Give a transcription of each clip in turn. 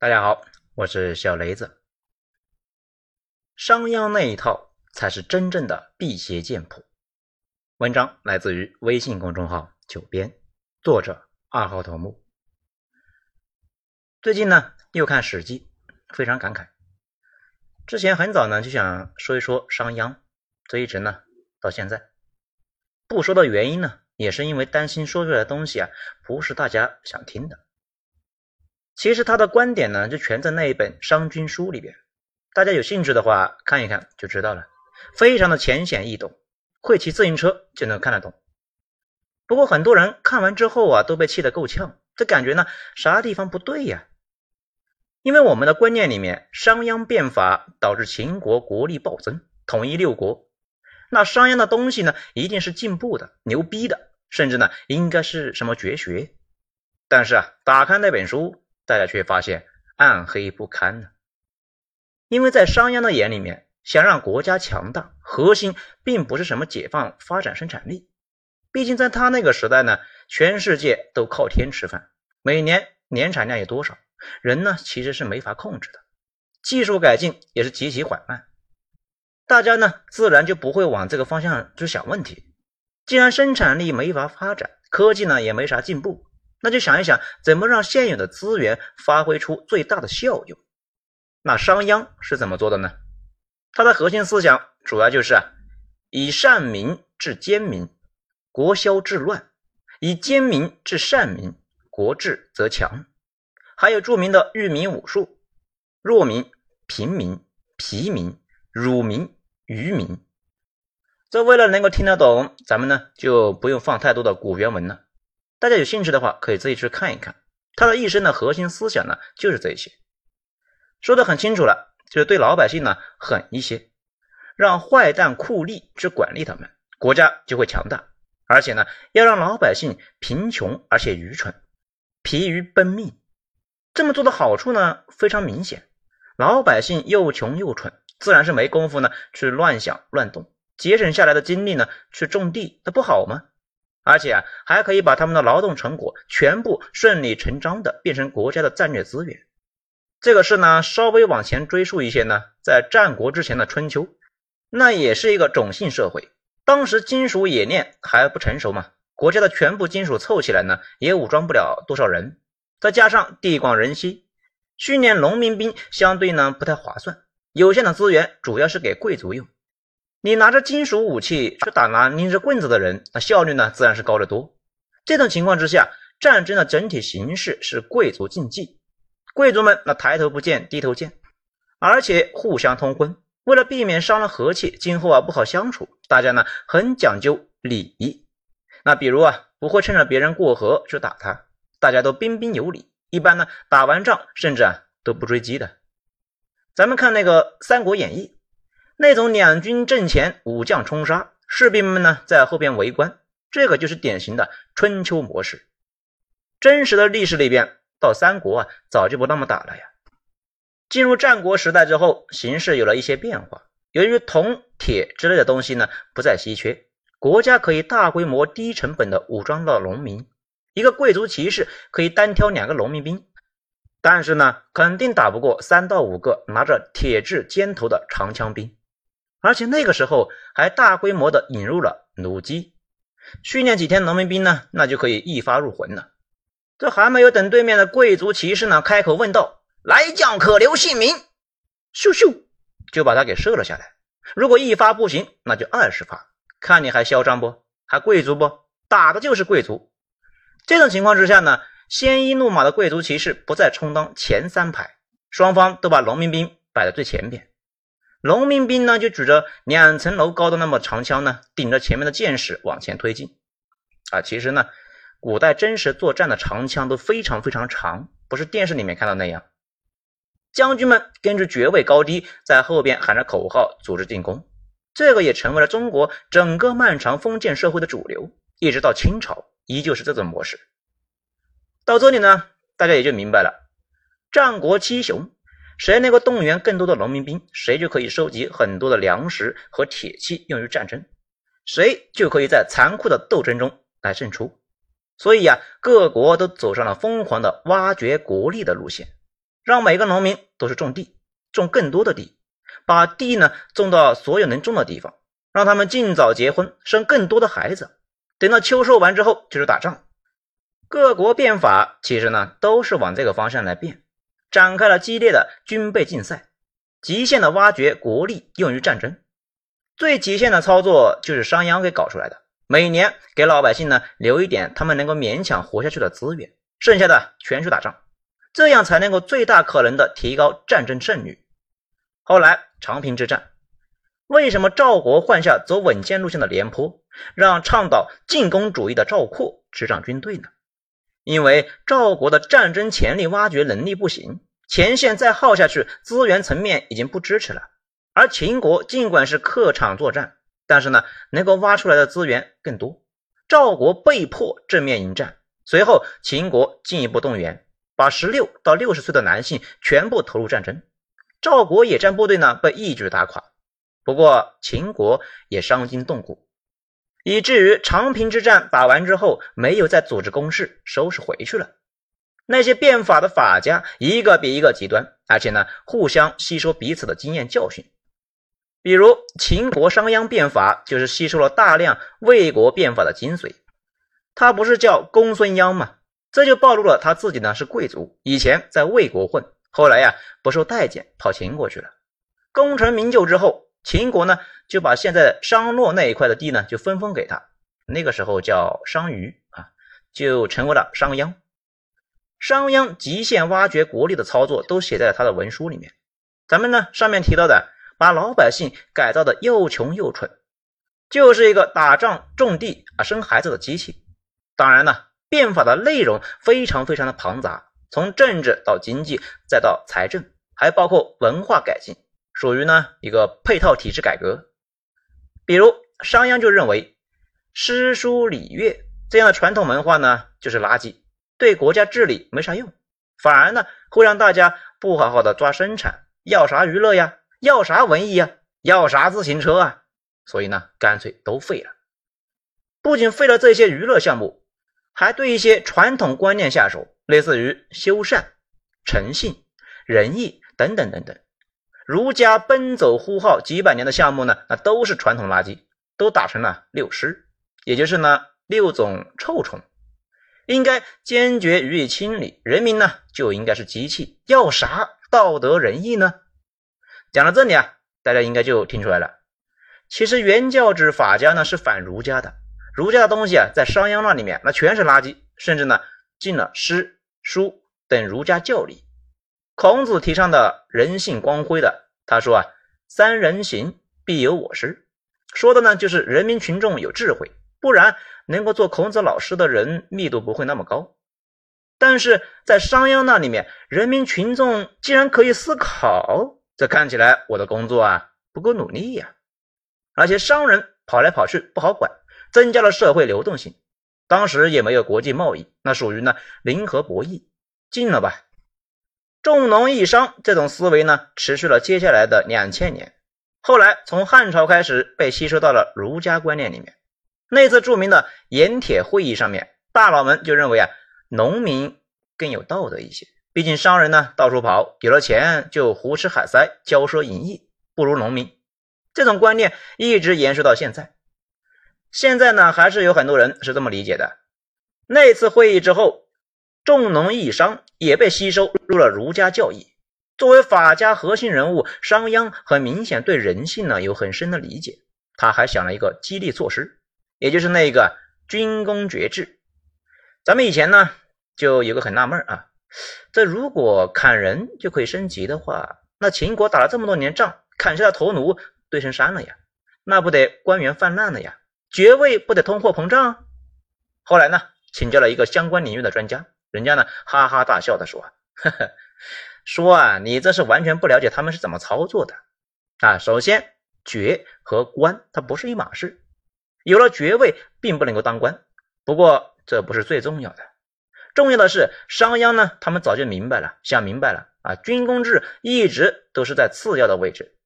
大家好，我是小雷子。商鞅那一套才是真正的辟邪剑谱。文章来自于微信公众号“九编”，作者二号头目。最近呢，又看《史记》，非常感慨。之前很早呢就想说一说商鞅，这一直呢到现在不说的原因呢，也是因为担心说出来的东西啊不是大家想听的。其实他的观点呢，就全在那一本《商君书》里边，大家有兴趣的话看一看就知道了，非常的浅显易懂，会骑自行车就能看得懂。不过很多人看完之后啊，都被气得够呛，这感觉呢，啥地方不对呀？因为我们的观念里面，商鞅变法导致秦国国力暴增，统一六国，那商鞅的东西呢，一定是进步的、牛逼的，甚至呢，应该是什么绝学。但是啊，打开那本书。大家却发现暗黑不堪呢，因为在商鞅的眼里面，想让国家强大，核心并不是什么解放、发展生产力。毕竟在他那个时代呢，全世界都靠天吃饭，每年年产量有多少，人呢其实是没法控制的，技术改进也是极其缓慢。大家呢自然就不会往这个方向去想问题。既然生产力没法发展，科技呢也没啥进步。那就想一想，怎么让现有的资源发挥出最大的效用？那商鞅是怎么做的呢？他的核心思想主要就是，以善民治奸民，国消治乱；以奸民治善民，国治则强。还有著名的育民武术：弱民、平民、疲民、辱民、愚民。这为了能够听得懂，咱们呢就不用放太多的古原文了。大家有兴趣的话，可以自己去看一看。他的一生的核心思想呢，就是这些，说的很清楚了，就是对老百姓呢狠一些，让坏蛋酷吏去管理他们，国家就会强大。而且呢，要让老百姓贫穷而且愚蠢，疲于奔命。这么做的好处呢，非常明显。老百姓又穷又蠢，自然是没工夫呢去乱想乱动，节省下来的精力呢去种地，那不好吗？而且啊，还可以把他们的劳动成果全部顺理成章的变成国家的战略资源。这个事呢，稍微往前追溯一些呢，在战国之前的春秋，那也是一个种姓社会。当时金属冶炼还不成熟嘛，国家的全部金属凑起来呢，也武装不了多少人。再加上地广人稀，训练农民兵相对呢不太划算，有限的资源主要是给贵族用。你拿着金属武器去打拿拎着棍子的人，那效率呢自然是高得多。这种情况之下，战争的整体形势是贵族竞技，贵族们那抬头不见低头见，而且互相通婚。为了避免伤了和气，今后啊不好相处，大家呢很讲究礼仪。那比如啊，不会趁着别人过河去打他，大家都彬彬有礼。一般呢打完仗，甚至啊都不追击的。咱们看那个《三国演义》。那种两军阵前，武将冲杀，士兵们呢在后边围观，这个就是典型的春秋模式。真实的历史里边，到三国啊，早就不那么打了呀。进入战国时代之后，形势有了一些变化。由于铜、铁之类的东西呢不再稀缺，国家可以大规模、低成本的武装到农民。一个贵族骑士可以单挑两个农民兵，但是呢，肯定打不过三到五个拿着铁质尖头的长枪兵。而且那个时候还大规模的引入了弩机，训练几天农民兵呢，那就可以一发入魂了。这还没有等对面的贵族骑士呢开口问道：“来将可留姓名？”咻咻就把他给射了下来。如果一发不行，那就二十发，看你还嚣张不？还贵族不？打的就是贵族。这种情况之下呢，鲜衣怒马的贵族骑士不再充当前三排，双方都把农民兵摆在最前边。农民兵呢，就举着两层楼高的那么长枪呢，顶着前面的箭矢往前推进。啊，其实呢，古代真实作战的长枪都非常非常长，不是电视里面看到那样。将军们根据爵位高低，在后边喊着口号组织进攻，这个也成为了中国整个漫长封建社会的主流，一直到清朝依旧是这种模式。到这里呢，大家也就明白了，战国七雄。谁能够动员更多的农民兵，谁就可以收集很多的粮食和铁器用于战争，谁就可以在残酷的斗争中来胜出。所以呀，各国都走上了疯狂的挖掘国力的路线。让每个农民都是种地，种更多的地，把地呢种到所有能种的地方，让他们尽早结婚，生更多的孩子。等到秋收完之后，就是打仗。各国变法其实呢都是往这个方向来变，展开了激烈的军备竞赛，极限的挖掘国力用于战争。最极限的操作就是商鞅给搞出来的，每年给老百姓呢留一点他们能够勉强活下去的资源，剩下的全去打仗，这样才能够最大可能的提高战争胜率。后来长平之战，为什么赵国换下走稳健路线的廉颇，让倡导进攻主义的赵括执掌军队呢？因为赵国的战争潜力挖掘能力不行，前线再耗下去，资源层面已经不支持了。而秦国尽管是客场作战，但是呢，能够挖出来的资源更多。赵国被迫正面迎战，随后秦国进一步动员，把十六到六十岁的男性全部投入战争。赵国野战部队呢被一举打垮，不过秦国也伤筋动骨。以至于长平之战打完之后，没有再组织攻势，收拾回去了。那些变法的法家，一个比一个极端，而且呢，互相吸收彼此的经验教训。比如秦国商鞅变法，就是吸收了大量魏国变法的精髓。他不是叫公孙鞅吗？这就暴露了他自己呢是贵族，以前在魏国混，后来呀不受待见，跑秦国去了。功成名就之后。秦国呢，就把现在商洛那一块的地呢，就分封给他。那个时候叫商於啊，就成为了商鞅。商鞅极限挖掘国力的操作都写在了他的文书里面。咱们呢上面提到的，把老百姓改造的又穷又蠢，就是一个打仗种地啊生孩子的机器。当然呢，变法的内容非常非常的庞杂，从政治到经济再到财政，还包括文化改进。属于呢一个配套体制改革，比如商鞅就认为诗书礼乐这样的传统文化呢就是垃圾，对国家治理没啥用，反而呢会让大家不好好的抓生产，要啥娱乐呀，要啥文艺呀，要啥自行车啊，所以呢干脆都废了。不仅废了这些娱乐项目，还对一些传统观念下手，类似于修善、诚信、仁义等等等等。儒家奔走呼号几百年的项目呢，那都是传统垃圾，都打成了六失，也就是呢六种臭虫，应该坚决予以清理。人民呢就应该是机器，要啥道德仁义呢？讲到这里啊，大家应该就听出来了。其实原教旨法家呢是反儒家的，儒家的东西啊在商鞅那里面那全是垃圾，甚至呢进了诗书等儒家教理。孔子提倡的人性光辉的，他说啊，三人行必有我师，说的呢就是人民群众有智慧，不然能够做孔子老师的人密度不会那么高。但是在商鞅那里面，人民群众既然可以思考，这看起来我的工作啊不够努力呀。而且商人跑来跑去不好管，增加了社会流动性。当时也没有国际贸易，那属于呢零和博弈，进了吧。重农抑商这种思维呢，持续了接下来的两千年。后来从汉朝开始被吸收到了儒家观念里面。那次著名的盐铁会议上面，大佬们就认为啊，农民更有道德一些。毕竟商人呢到处跑，有了钱就胡吃海塞、骄奢淫逸，不如农民。这种观念一直延续到现在。现在呢，还是有很多人是这么理解的。那次会议之后。重农抑商也被吸收入了儒家教义。作为法家核心人物，商鞅很明显对人性呢有很深的理解。他还想了一个激励措施，也就是那个军功爵制。咱们以前呢就有个很纳闷啊，这如果砍人就可以升级的话，那秦国打了这么多年仗，砍下的头颅堆成山了呀，那不得官员泛滥了呀，爵位不得通货膨胀？后来呢，请教了一个相关领域的专家。人家呢，哈哈大笑的说：“呵呵，说啊，你这是完全不了解他们是怎么操作的啊！首先，爵和官它不是一码事，有了爵位并不能够当官。不过这不是最重要的，重要的是商鞅呢，他们早就明白了，想明白了啊！军功制一直都是在次要的位置。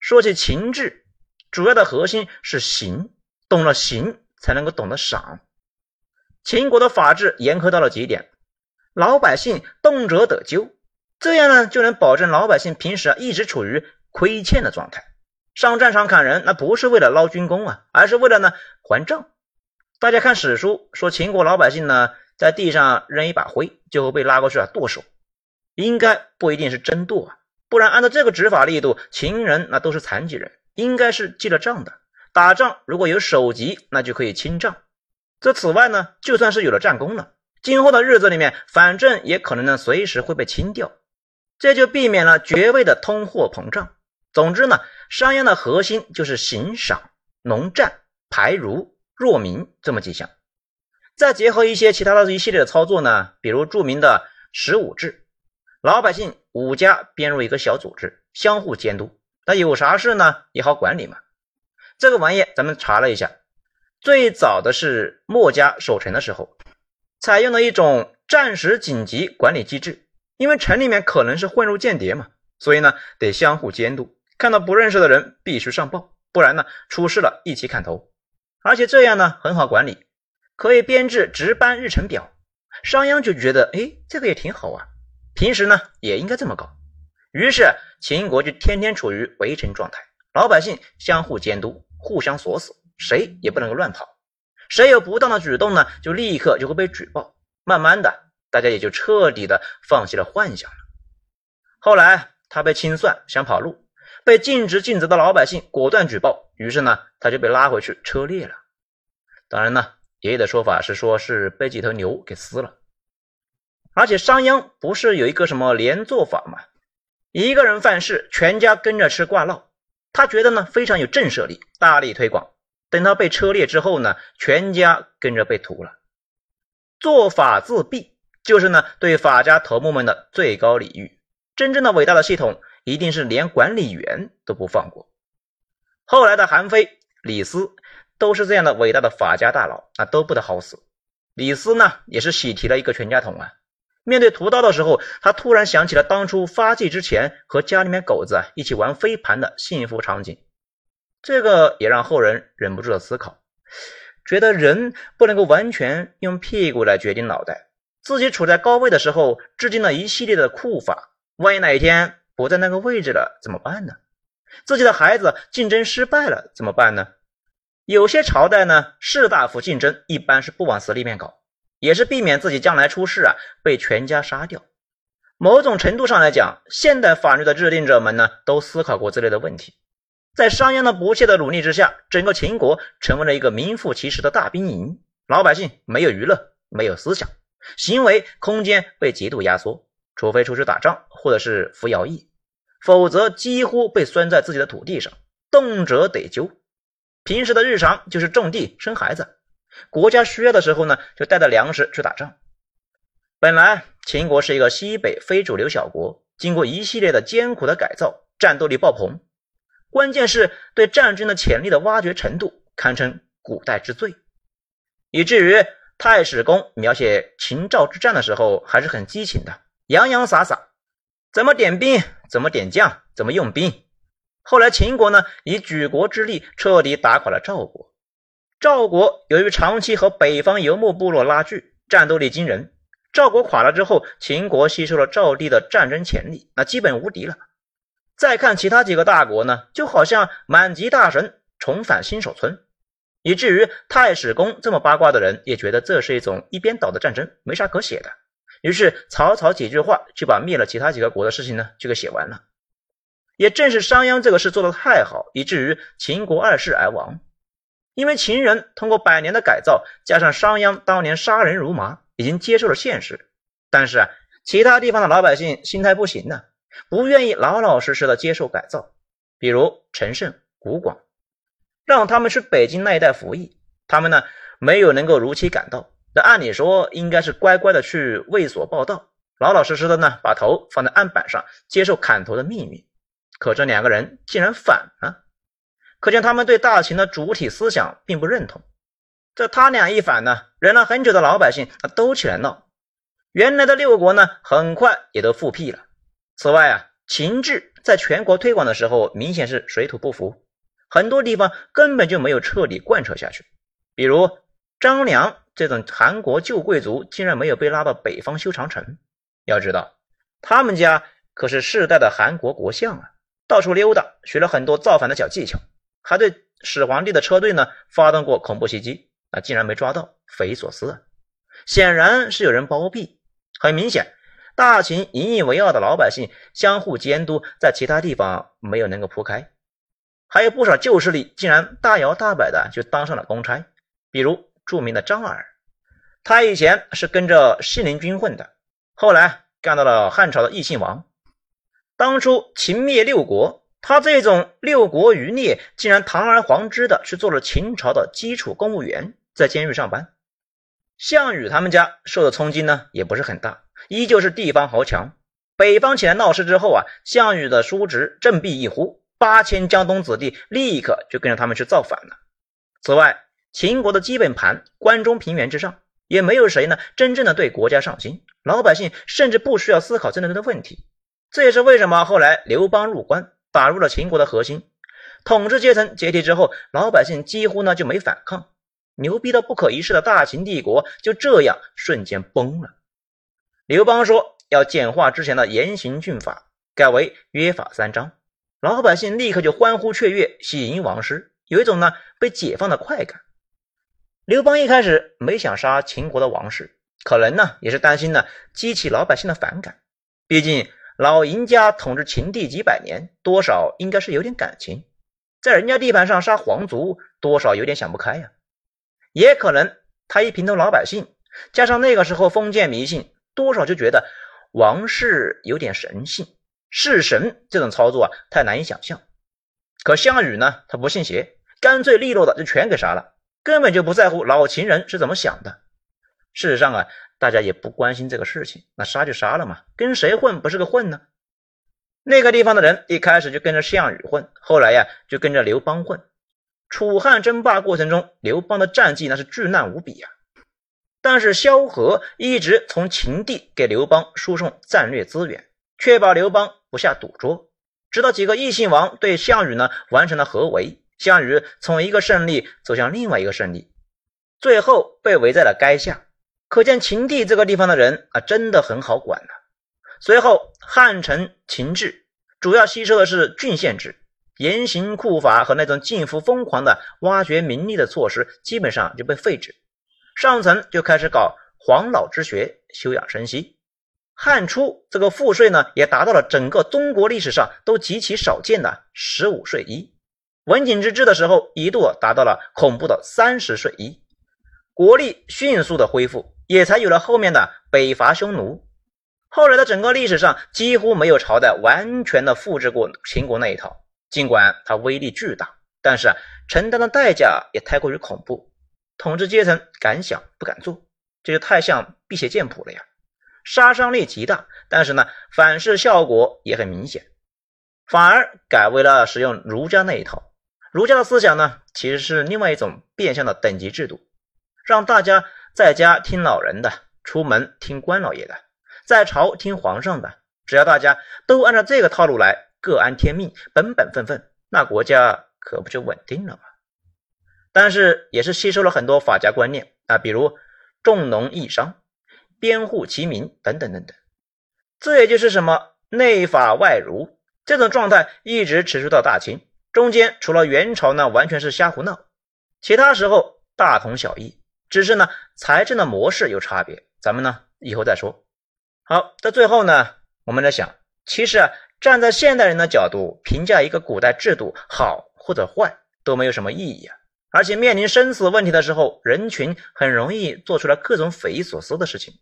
说起秦制，主要的核心是刑，懂了刑才能够懂得赏。秦国的法制严苛到了极点。”老百姓动辄得咎，这样呢就能保证老百姓平时啊一直处于亏欠的状态。上战场砍人，那不是为了捞军功啊，而是为了呢还账。大家看史书说，秦国老百姓呢在地上扔一把灰，就会被拉过去啊剁手。应该不一定是真剁啊，不然按照这个执法力度，秦人那都是残疾人，应该是记了账的。打仗如果有首级，那就可以清账。这此外呢，就算是有了战功了，今后的日子里面，反正也可能呢随时会被清掉，这就避免了爵位的通货膨胀。总之呢，商鞅的核心就是行赏、农战、排儒、弱民这么几项，再结合一些其他的一系列的操作呢，比如著名的十五制，老百姓五家编入一个小组织，相互监督，那有啥事呢也好管理嘛。这个玩意咱们查了一下，最早的是墨家守城的时候，采用了一种战时紧急管理机制。因为城里面可能是混入间谍嘛，所以呢得相互监督，看到不认识的人必须上报，不然呢出事了一起砍头。而且这样呢很好管理，可以编制值班日程表。商鞅就觉得，哎，这个也挺好啊，平时呢也应该这么搞。于是秦国就天天处于围城状态，老百姓相互监督。互相锁死，谁也不能够乱跑。谁有不当的举动呢，就立刻就会被举报。慢慢的，大家也就彻底的放弃了幻想了。后来他被清算，想跑路，被尽职尽责的老百姓果断举报。于是呢，他就被拉回去车裂了。当然呢，爷爷的说法是说是被几头牛给撕了。而且商鞅不是有一个什么连坐法吗？一个人犯事，全家跟着吃挂烙。他觉得呢非常有震慑力，大力推广。等他被车裂之后呢，全家跟着被屠了。做法自毙，就是呢对法家头目们的最高礼遇。真正的伟大的系统，一定是连管理员都不放过。后来的韩非、李斯都是这样的伟大的法家大佬啊，都不得好死。李斯呢，也是喜提了一个全家桶啊。面对屠刀的时候，他突然想起了当初发迹之前和家里面狗子一起玩飞盘的幸福场景，这个也让后人忍不住的思考，觉得人不能够完全用屁股来决定脑袋。自己处在高位的时候，制定了一系列的酷法，万一哪一天不在那个位置了怎么办呢？自己的孩子竞争失败了怎么办呢？有些朝代呢，士大夫竞争一般是不往死里面搞。也是避免自己将来出事啊，被全家杀掉。某种程度上来讲，现代法律的制定者们呢，都思考过这类的问题。在商鞅的不懈的努力之下，整个秦国成为了一个名副其实的大兵营，老百姓没有娱乐，没有思想，行为空间被极度压缩，除非出去打仗或者是服徭役，否则几乎被拴在自己的土地上，动辄得咎。平时的日常就是种地、生孩子。国家需要的时候呢，就带着粮食去打仗。本来秦国是一个西北非主流小国，经过一系列的艰苦的改造，战斗力爆棚。关键是对战争的潜力的挖掘程度，堪称古代之最。以至于太史公描写秦赵之战的时候，还是很激情的，洋洋洒洒，怎么点兵，怎么点将，怎么用兵。后来秦国呢，以举国之力彻底打垮了赵国。赵国由于长期和北方游牧部落拉锯，战斗力惊人。赵国垮了之后，秦国吸收了赵地的战争潜力，那基本无敌了。再看其他几个大国呢，就好像满级大神重返新手村，以至于太史公这么八卦的人也觉得这是一种一边倒的战争，没啥可写的。于是草草几句话就把灭了其他几个国的事情呢就给写完了。也正是商鞅这个事做得太好，以至于秦国二世而亡。因为秦人通过百年的改造，加上商鞅当年杀人如麻，已经接受了现实。但是啊，其他地方的老百姓心态不行呢，不愿意老老实实的接受改造。比如陈胜、古广，让他们去北京那一带服役，他们呢没有能够如期赶到。那按理说应该是乖乖的去卫所报道，老老实实的呢把头放在案板上，接受砍头的命运。可这两个人竟然反了。可见他们对大秦的主体思想并不认同。这他俩一反呢，忍了很久的老百姓啊都起来闹。原来的六国呢，很快也都复辟了。此外啊，秦制在全国推广的时候，明显是水土不服，很多地方根本就没有彻底贯彻下去。比如张良这种韩国旧贵族，竟然没有被拉到北方修长城。要知道，他们家可是世代的韩国国相啊，到处溜达，学了很多造反的小技巧，还对始皇帝的车队呢发动过恐怖袭击啊，竟然没抓到，匪夷所思啊！显然是有人包庇。很明显，大秦引以为傲的老百姓相互监督，在其他地方没有能够铺开。还有不少旧势力竟然大摇大摆的就当上了公差，比如著名的张耳，他以前是跟着信陵君混的，后来干到了汉朝的异姓王。当初秦灭六国，他这种六国余孽竟然堂而皇之的去做了秦朝的基础公务员，在监狱上班。项羽他们家受的冲击呢也不是很大，依旧是地方豪强。北方起来闹事之后啊，项羽的叔侄振臂一呼。八千江东子弟立刻就跟着他们去造反了。此外，秦国的基本盘，关中平原之上，也没有谁呢真正的对国家上心，老百姓甚至不需要思考这类的问题。这也是为什么后来刘邦入关，打入了秦国的核心，统治阶层解体之后，老百姓几乎呢就没反抗，牛逼到不可一世的大秦帝国就这样瞬间崩了。刘邦说要简化之前的严刑峻法，改为约法三章。老百姓立刻就欢呼雀跃，喜迎王师，有一种呢被解放的快感。刘邦一开始没想杀秦国的王室，可能呢也是担心呢激起老百姓的反感。毕竟老赢家统治秦地几百年，多少应该是有点感情，在人家地盘上杀皇族，多少有点想不开呀。也可能他一平头老百姓，加上那个时候封建迷信，多少就觉得王室有点神性。弑神这种操作啊，太难以想象。可项羽呢，他不信邪，干脆利落的就全给杀了，根本就不在乎老秦人是怎么想的。事实上啊，大家也不关心这个事情，那杀就杀了嘛，跟谁混不是个混呢？那个地方的人一开始就跟着项羽混，后来呀就跟着刘邦混。楚汉争霸过程中，刘邦的战绩那是巨烂无比呀。但是萧何一直从秦地给刘邦输送战略资源。确保刘邦不下赌桌，直到几个异姓王对项羽呢完成了合围，项羽从一个胜利走向另外一个胜利，最后被围在了垓下。可见秦地这个地方的人啊，真的很好管呢。随后汉承秦制，主要吸收的是郡县制，严刑酷法和那种近乎疯狂的挖掘民力的措施基本上就被废止，上层就开始搞黄老之学，休养生息。汉初这个赋税呢，也达到了整个中国历史上都极其少见的十五税一。文景之治的时候，一度达到了恐怖的三十税一，国力迅速的恢复，也才有了后面的北伐匈奴。后来的整个历史上，几乎没有朝代完全的复制过秦国那一套。尽管它威力巨大，但是啊，承担的代价也太过于恐怖，统治阶层敢想不敢做，这就太像辟邪剑谱了呀。杀伤力极大，但是呢，反噬效果也很明显，反而改为了使用儒家那一套。儒家的思想呢，其实是另外一种变相的等级制度，让大家在家听老人的，出门听官老爷的，在朝听皇上的。只要大家都按照这个套路来，各安天命，本本分分，那国家可不就稳定了吗？但是也是吸收了很多法家观念啊，比如重农抑商。边户齐民等等等等，这也就是什么内法外儒这种状态一直持续到大清，中间除了元朝呢完全是瞎胡闹，其他时候大同小异，只是呢财政的模式有差别，咱们呢以后再说。好，在最后呢，我们在想，其实啊站在现代人的角度评价一个古代制度好或者坏都没有什么意义啊，而且面临生死问题的时候，人群很容易做出来各种匪夷所思的事情。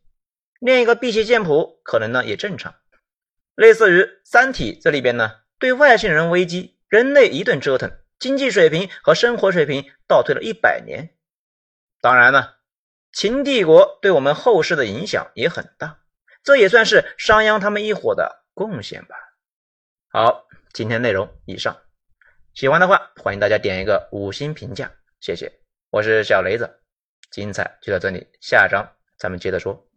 练一个辟邪剑谱，可能呢也正常。类似于《三体》这里边呢，对外星人危机，人类一顿折腾，经济水平和生活水平倒退了一百年。当然了，秦帝国对我们后世的影响也很大，这也算是商鞅他们一伙的贡献吧。好，今天内容以上，喜欢的话欢迎大家点一个五星评价，谢谢。我是小雷子，精彩就到这里，下章咱们接着说。